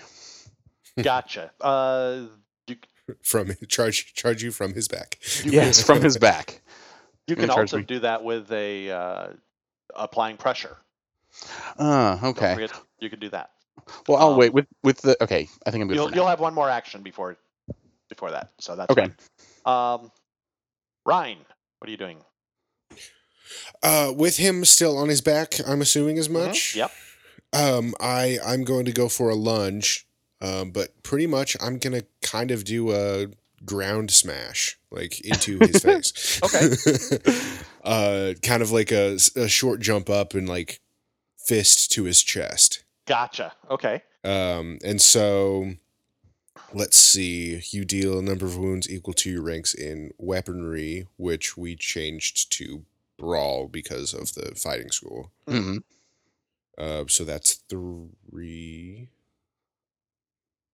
gotcha. uh, you, from charge charge you from his back. yes, from his back. you can also me. do that with a uh, applying pressure. Ah, okay. forget, you can do that. Well, I'll Um, wait with with the. Okay, I think I'm good You'll you'll have one more action before before that. So that's Okay. fine. Um, Ryan, what are you doing? Uh, with him still on his back, I'm assuming as Mhm, much. Yep. Um, I I'm going to go for a lunge. Um, but pretty much I'm gonna kind of do a ground smash like into his face. Okay. uh, kind of like a, a short jump up and like fist to his chest. Gotcha. Okay. Um, and so let's see. You deal a number of wounds equal to your ranks in weaponry, which we changed to brawl because of the fighting school. hmm Uh, so that's three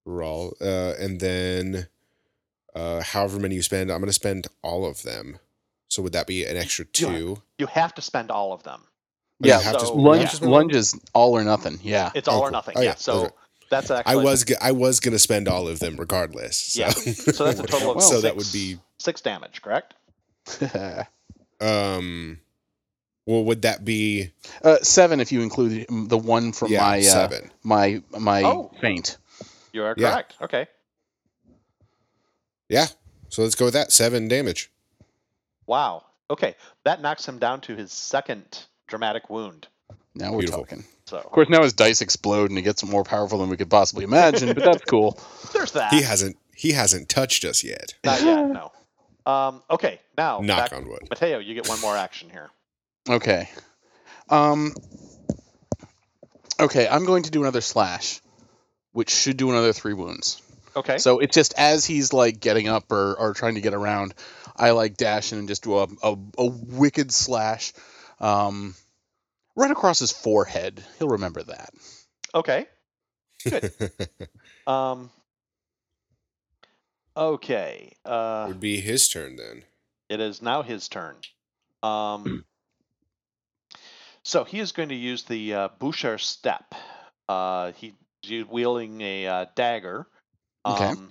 brawl. Uh, and then uh, however many you spend, I'm going to spend all of them. So would that be an extra You- two? You have to spend all of them. Oh, Yeah, have to- so- you lunge have to spend lunge is all or nothing. Yeah. It's all Oh, or nothing. Oh, yeah. yeah, So okay. that's actually. I was g- I was gonna spend all of them regardless. So. Yeah. So that's a total of so six, that would be six damage, correct? um. Well, would that be uh, seven if you include the one from yeah my uh, seven? my my Oh. feint. You are Yeah. correct. Okay. Yeah. So let's go with that. Seven damage. Wow. Okay. That knocks him down to his second dramatic wound. Now we're Beautiful. talking. So Of course, now his dice explode and he gets more powerful than we could possibly imagine. but that's cool. there's that. He hasn't he hasn't touched us yet. Not yet. No. Um. Okay. Now Knock back, on wood. Mateo, you get one more action here. Okay. Um. Okay, I'm going to do another slash, which should do another three wounds. Okay. So it's just as he's like getting up or, or trying to get around, I like dash in and just do a, a, a wicked slash um, right across his forehead. He'll remember that. Okay. Good. um. Okay. Uh. Would be his turn then. It is now his turn. Um, so he is going to use the uh, Boucher step. Uh, he's wielding a uh, dagger, um, Okay.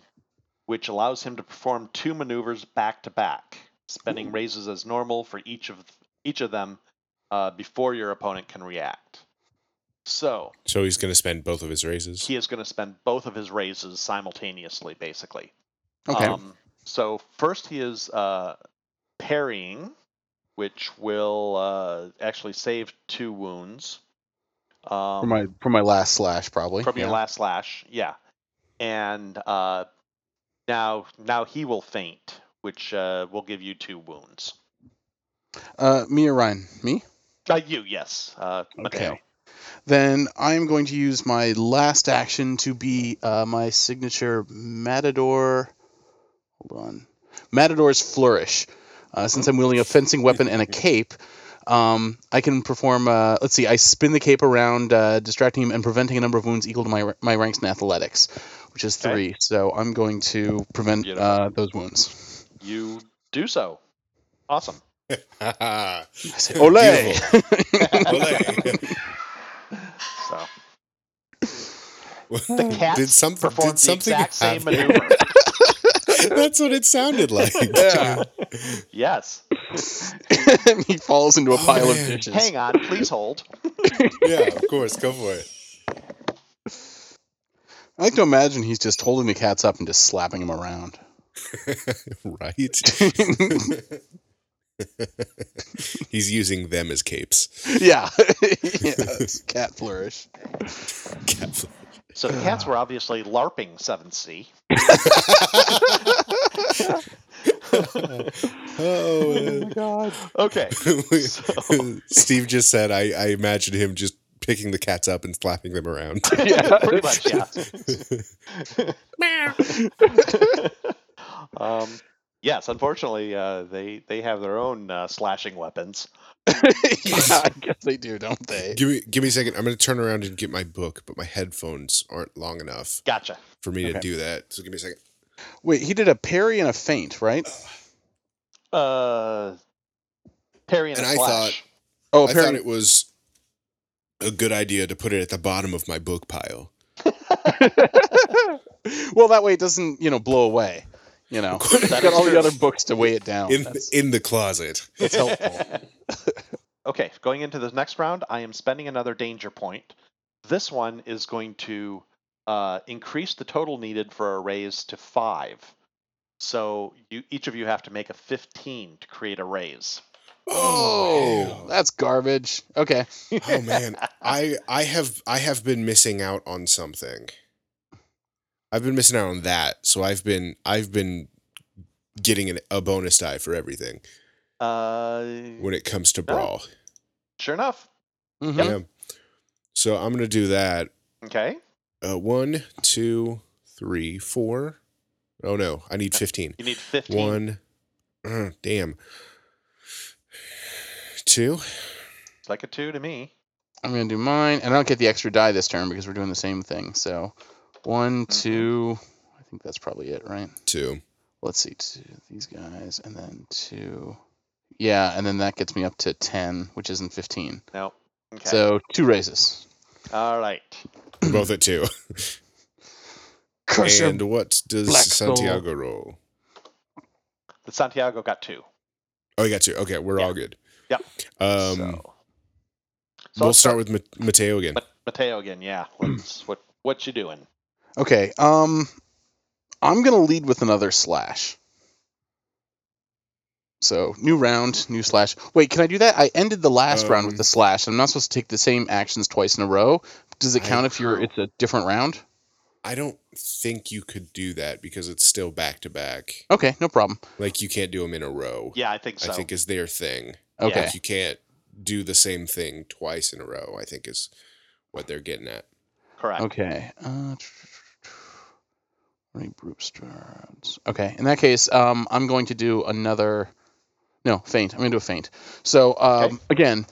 which allows him to perform two maneuvers back to back, spending raises as normal for each of each of them uh, before your opponent can react. So So he's gonna spend both of his raises. he is going to spend both of his raises simultaneously, basically. Okay. Um, so first he is uh, parrying, which will uh, actually save two wounds. Um, for my for my last slash, probably. from your last slash, yeah. And uh, now now he will feint, which uh, will give you two wounds. Uh, me or Ryan? Me. Uh, you, yes, uh, Mateo. Okay. Then I'm going to use my last action to be uh, my signature Matador. Hold on. Matador's Flourish. Uh, since I'm wielding a fencing weapon and a cape, um, I can perform. Uh, let's see. I spin the cape around, uh, distracting him and preventing a number of wounds equal to my my ranks in athletics, which is Okay. three. So I'm going to prevent Beautiful. uh, those wounds. You do so. Awesome. I say, Olay! Olay. So the cat did something performed did the something exact same maneuver. That's what it sounded like. Yeah. yes. and he falls into a Oh, pile of man. dishes. Hang on, please hold. yeah, of course. Go for it. I like to imagine he's just holding the cats up and just slapping them around. right? He's using them as capes. yeah. yes. Cat flourish. So the cats were obviously LARPing 7th Sea. Oh, my god. Okay. man. Steve just said, I, I imagine him just picking the cats up and slapping them around. Yeah. Pretty much, yeah. um, yes, unfortunately, uh, they they have their own uh, slashing weapons. yeah, I guess they do, don't they? give me give me a second. I'm going to turn around and get my book, but my headphones aren't long enough Gotcha. for me to do that. So give me a second. Wait, he did a parry and a feint, right? Uh, Parry and, And a I slash. Oh, I parry. thought it was a good idea to put it at the bottom of my book pile. well, that way it doesn't, you know, blow away. You know, That got is all the other books to weigh it down. in That's, in the closet. that's helpful. okay, going into the next round, I am spending another danger point. This one is going to uh, increase the total needed for a raise to five. So you each of you have to make a 15 to create a raise. Oh, hell. that's garbage. Okay. oh man, I I have I have been missing out on something. I've been missing out on that, so I've been I've been getting an, a bonus die for everything Uh, when it comes to Oh. brawl. sure enough. Mhm. Yeah. So I'm gonna do that. Okay. Uh, one, two, three, four. Oh no, I need fifteen. You need 15. One. uh, damn. Two. It's like a two to me. I'm gonna do mine, and I don't get the extra die this turn because we're doing the same thing. So, one, Mhm. two. I think that's probably it, right? Two. Let's see, two, these guys, and then two. Yeah, and then that gets me up to ten, which isn't fifteen. No. Okay. So two raises. All right. We're both at two. Crush 'em. and what does Black Soul. Santiago roll? The Santiago got two. Oh, you got two. Okay, we're Yeah. all good. Yep. Um, so, so we'll let's start with Mateo again. Mateo again. Yeah. What's what what you doing? Okay. Um, I'm gonna lead with another slash. So new round, new slash. Wait, can I do that? I ended the last round with Um, the slash. I'm not supposed to take the same actions twice in a row. Does it I- count if you're it's a different round? I don't think you could do that because it's still back to back. Okay, no problem. Like you can't do them in a row. Yeah, I think so. I think is their thing. Okay. Like you can't do the same thing twice in a row. I think is what they're getting at. Correct. Okay. Uh, Ray Brewsters. Okay. In that case, um, I'm going to do another. No, feint. I'm going to do a feint. So um, Okay. again,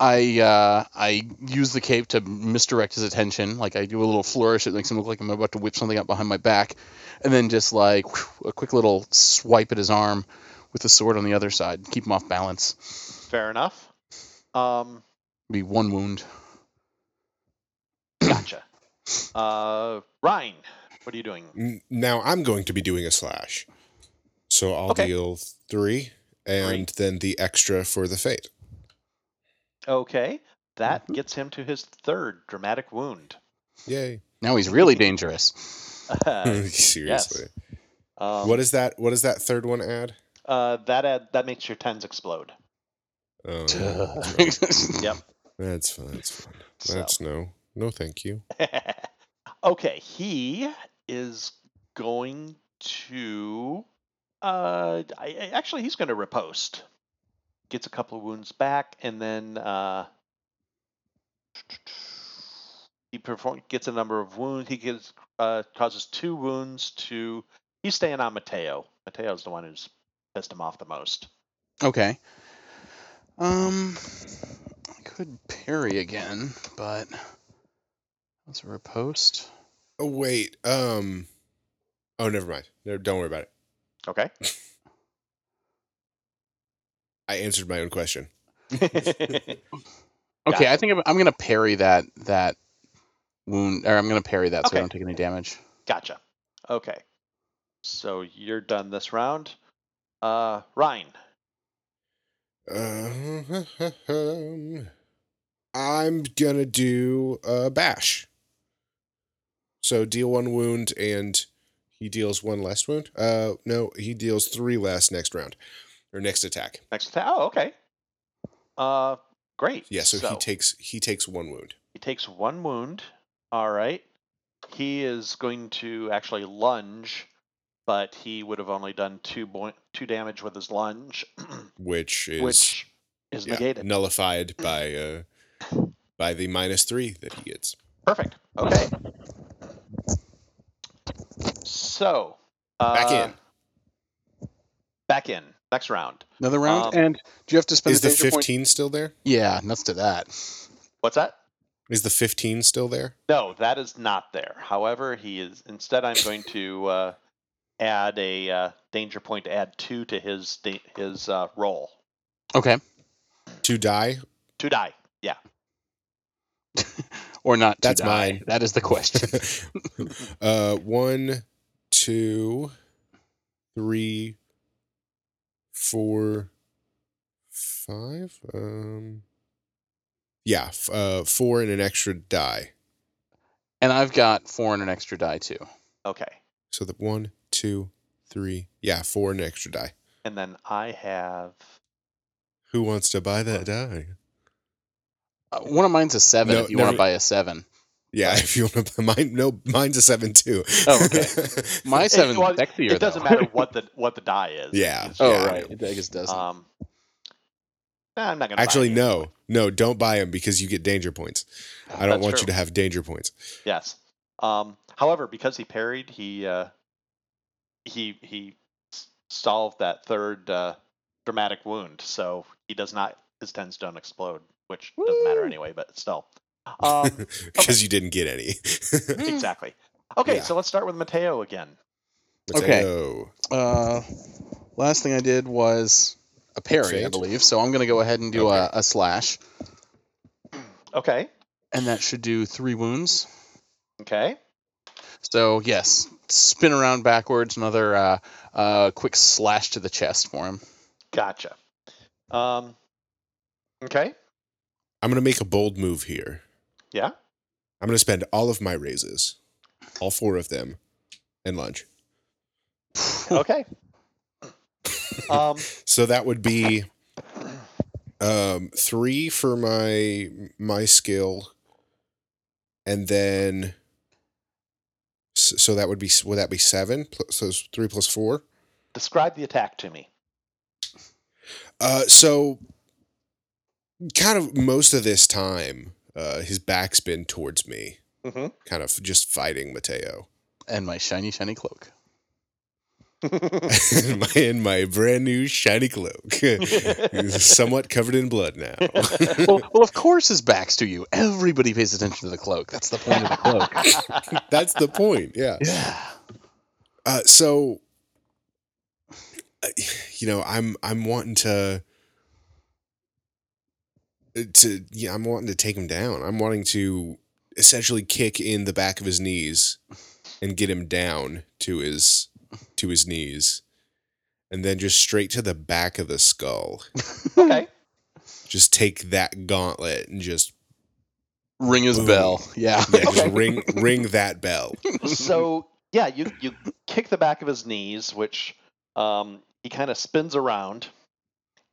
I uh, I use the cape to misdirect his attention. Like I do a little flourish. It makes him look like I'm about to whip something up behind my back, and then just like whew, a quick little swipe at his arm with the sword on the other side. Keep him off balance. Fair enough. Um, Be one wound. gotcha. uh, Ryan, what are you doing? Now I'm going to be doing a slash. So I'll Okay. deal three and then the extra for the fate. Okay, that Mhm. gets him to his third dramatic wound. Yay. Now he's really dangerous. Seriously. Um, what is that? What does that third one add? uh, that add, that makes your tens explode. Oh, Yep. that's fine. That's fine. So. That's no. No, thank you. okay, he is going to. Uh, I, I- actually, he's going to riposte. Gets a couple of wounds back, and then uh, he perform gets a number of wounds. He gets uh, causes two wounds to. He's staying on Mateo. Mateo's the one who's pissed him off the most. Okay. Um, I could parry again, but let's riposte. Oh wait. Um. Oh, never mind. No, don't worry about it. Okay. I answered my own question. Okay, I think I'm, I'm gonna parry that that wound, or I'm gonna parry that so Okay. I don't take any damage. Gotcha. Okay. So you're done this round. Uh, Ryan. Uh, um, I'm gonna do a bash. So deal one wound and he deals one last wound. Uh, no, he deals three last next round or next attack. Next attack. Oh, okay. Uh, great. Yeah, so, he takes he takes one wound. he takes one wound. All right. He is going to actually lunge, but he would have only done two point two damage with his lunge, which is which is yeah, negated. nullified by uh by the minus three that he gets. Perfect. Okay. So uh, Back in. Back in. Next round. Another round, Um, and do you have to spend Is a the danger point? fifteen still there? Yeah, nuts to that. What's that? Is the fifteen still there? No, that is not there. However, he is. Instead, I'm going to uh, add a uh, danger point to add two to his his uh, roll. Okay, To die? To die. Yeah. or not? to That's die? mine. That is the question. uh, one, two, three, four, five. Um, yeah, f- uh, four and an extra die. and I've got four and an extra die too. Okay. So the one, two, three. Yeah, four and an extra die. And then I have. Who wants to buy that die? Uh, one of mine's a seven. No, if you no. want to buy a seven, Yeah, if you want to buy mine, no, mine's a seven too. Oh, okay. my It- seven's well, sexier. It doesn't though. matter what the what the die is. Yeah. It's oh just- right, it I guess it doesn't. Um. nah, I'm not gonna. Actually, buy it. no, no, don't buy them because you get danger points. I don't want true. you to have danger points. Yes. Um. However, because he parried, he uh, he he solved that third uh, dramatic wound, so he does not. His tens don't explode, which doesn't matter anyway. But still. Um. Because you didn't get any. exactly. Okay, Yeah. so let's start with Mateo again. Okay. Uh, last thing I did was a parry, I believe. So I'm going to go ahead and do Okay. a, a slash, Okay. and that should do three wounds. Okay. So yes, spin around backwards, another uh, uh, quick slash to the chest for him. Gotcha. Um. Okay. I'm gonna make a bold move here. Yeah. I'm gonna spend all of my raises, all four of them, and lunch. Okay. um. So that would be um, three for my my skill, and then so that would be would that be seven? So three plus four. Describe the attack to me. Uh, so kind of most of this time, uh, his back's been towards me, Mm-hmm. kind of just fighting Mateo. and my shiny, shiny cloak. in, my, in my brand new shiny cloak, He's somewhat covered in blood now. well, well, of course his back's to you. Everybody pays attention to the cloak. That's the point of the cloak. That's the point. Yeah. yeah. Uh, so, uh, you know, I'm I'm wanting to to yeah, I'm wanting to take him down. I'm wanting to essentially kick in the back of his knees and get him down to his to his knees, and then just straight to the back of the skull. okay. Just take that gauntlet and just Ring his Boom. bell. Yeah. yeah, just ring ring that bell. so yeah, you you kick the back of his knees, which um, he kind of spins around,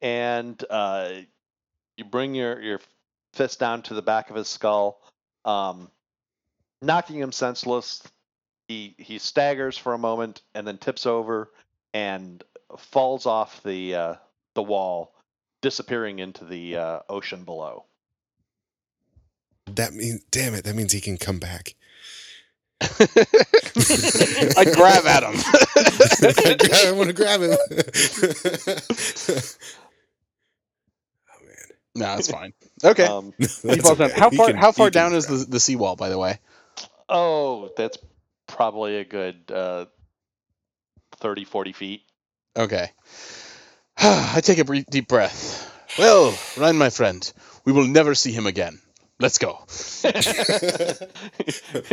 and uh, you bring your your fist down to the back of his skull, um, knocking him senseless. He he staggers for a moment and then tips over and falls off the uh, the wall, disappearing into the uh, ocean below. That means, damn it, that means he can come back. I grab at him. I want to grab him. man, no, it's fine. Okay. Um, He That's falls down. okay. How He far? can- how far down is the, the seawall, by the way? Oh, that's probably a good uh, 30, 40 feet. Okay. I take a brief, deep breath. Well, Ryan, my friend, we will never see him again. Let's go.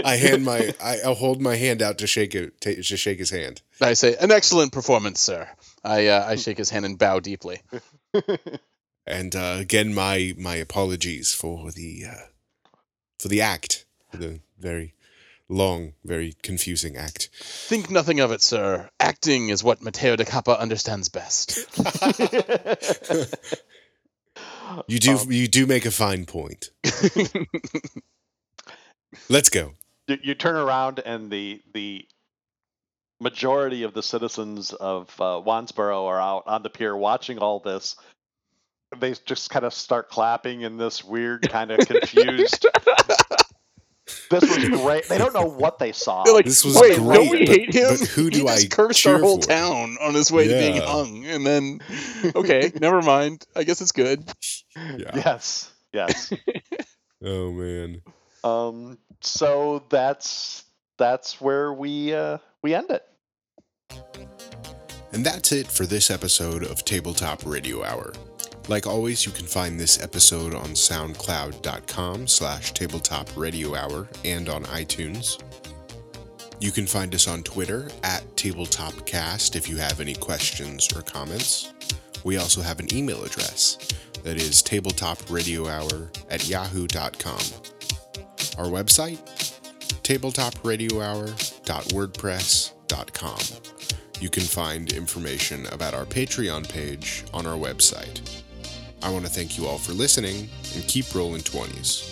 I hand my, I, I'll hold my hand out to shake it, ta to shake his hand. I say, an excellent performance, sir. I uh, I shake his hand and bow deeply. And uh, again, my my apologies for the uh, for the act, for the very long, very confusing act. Think nothing of it, sir. Acting is what Mateo de Capa understands best. You do Um, you do make a fine point. Let's go. you, you turn around and the the majority of the citizens of uh, Wansboro are out on the pier watching all this. They just kind of start clapping in this weird kind of confused. this was great. They don't know what they saw. They're like, This was wait, great, don't we but- hate him? but who he do just I cursed our whole for? town on his way to being hung, and then okay, never mind. I guess it's good. Yeah. yes, yes. Oh man. um, so that's that's where we uh, we end it. And that's it for this episode of Tabletop Radio Hour. Like always, you can find this episode on soundcloud.com slash tabletop radio hour and on iTunes. You can find us on Twitter at tabletopcast if you have any questions or comments. We also have an email address that is tabletopradiohour at yahoo.com. Our website, tabletopradiohour.wordpress.com. You can find information about our Patreon page on our website. I want to thank you all for listening and keep rolling 20s.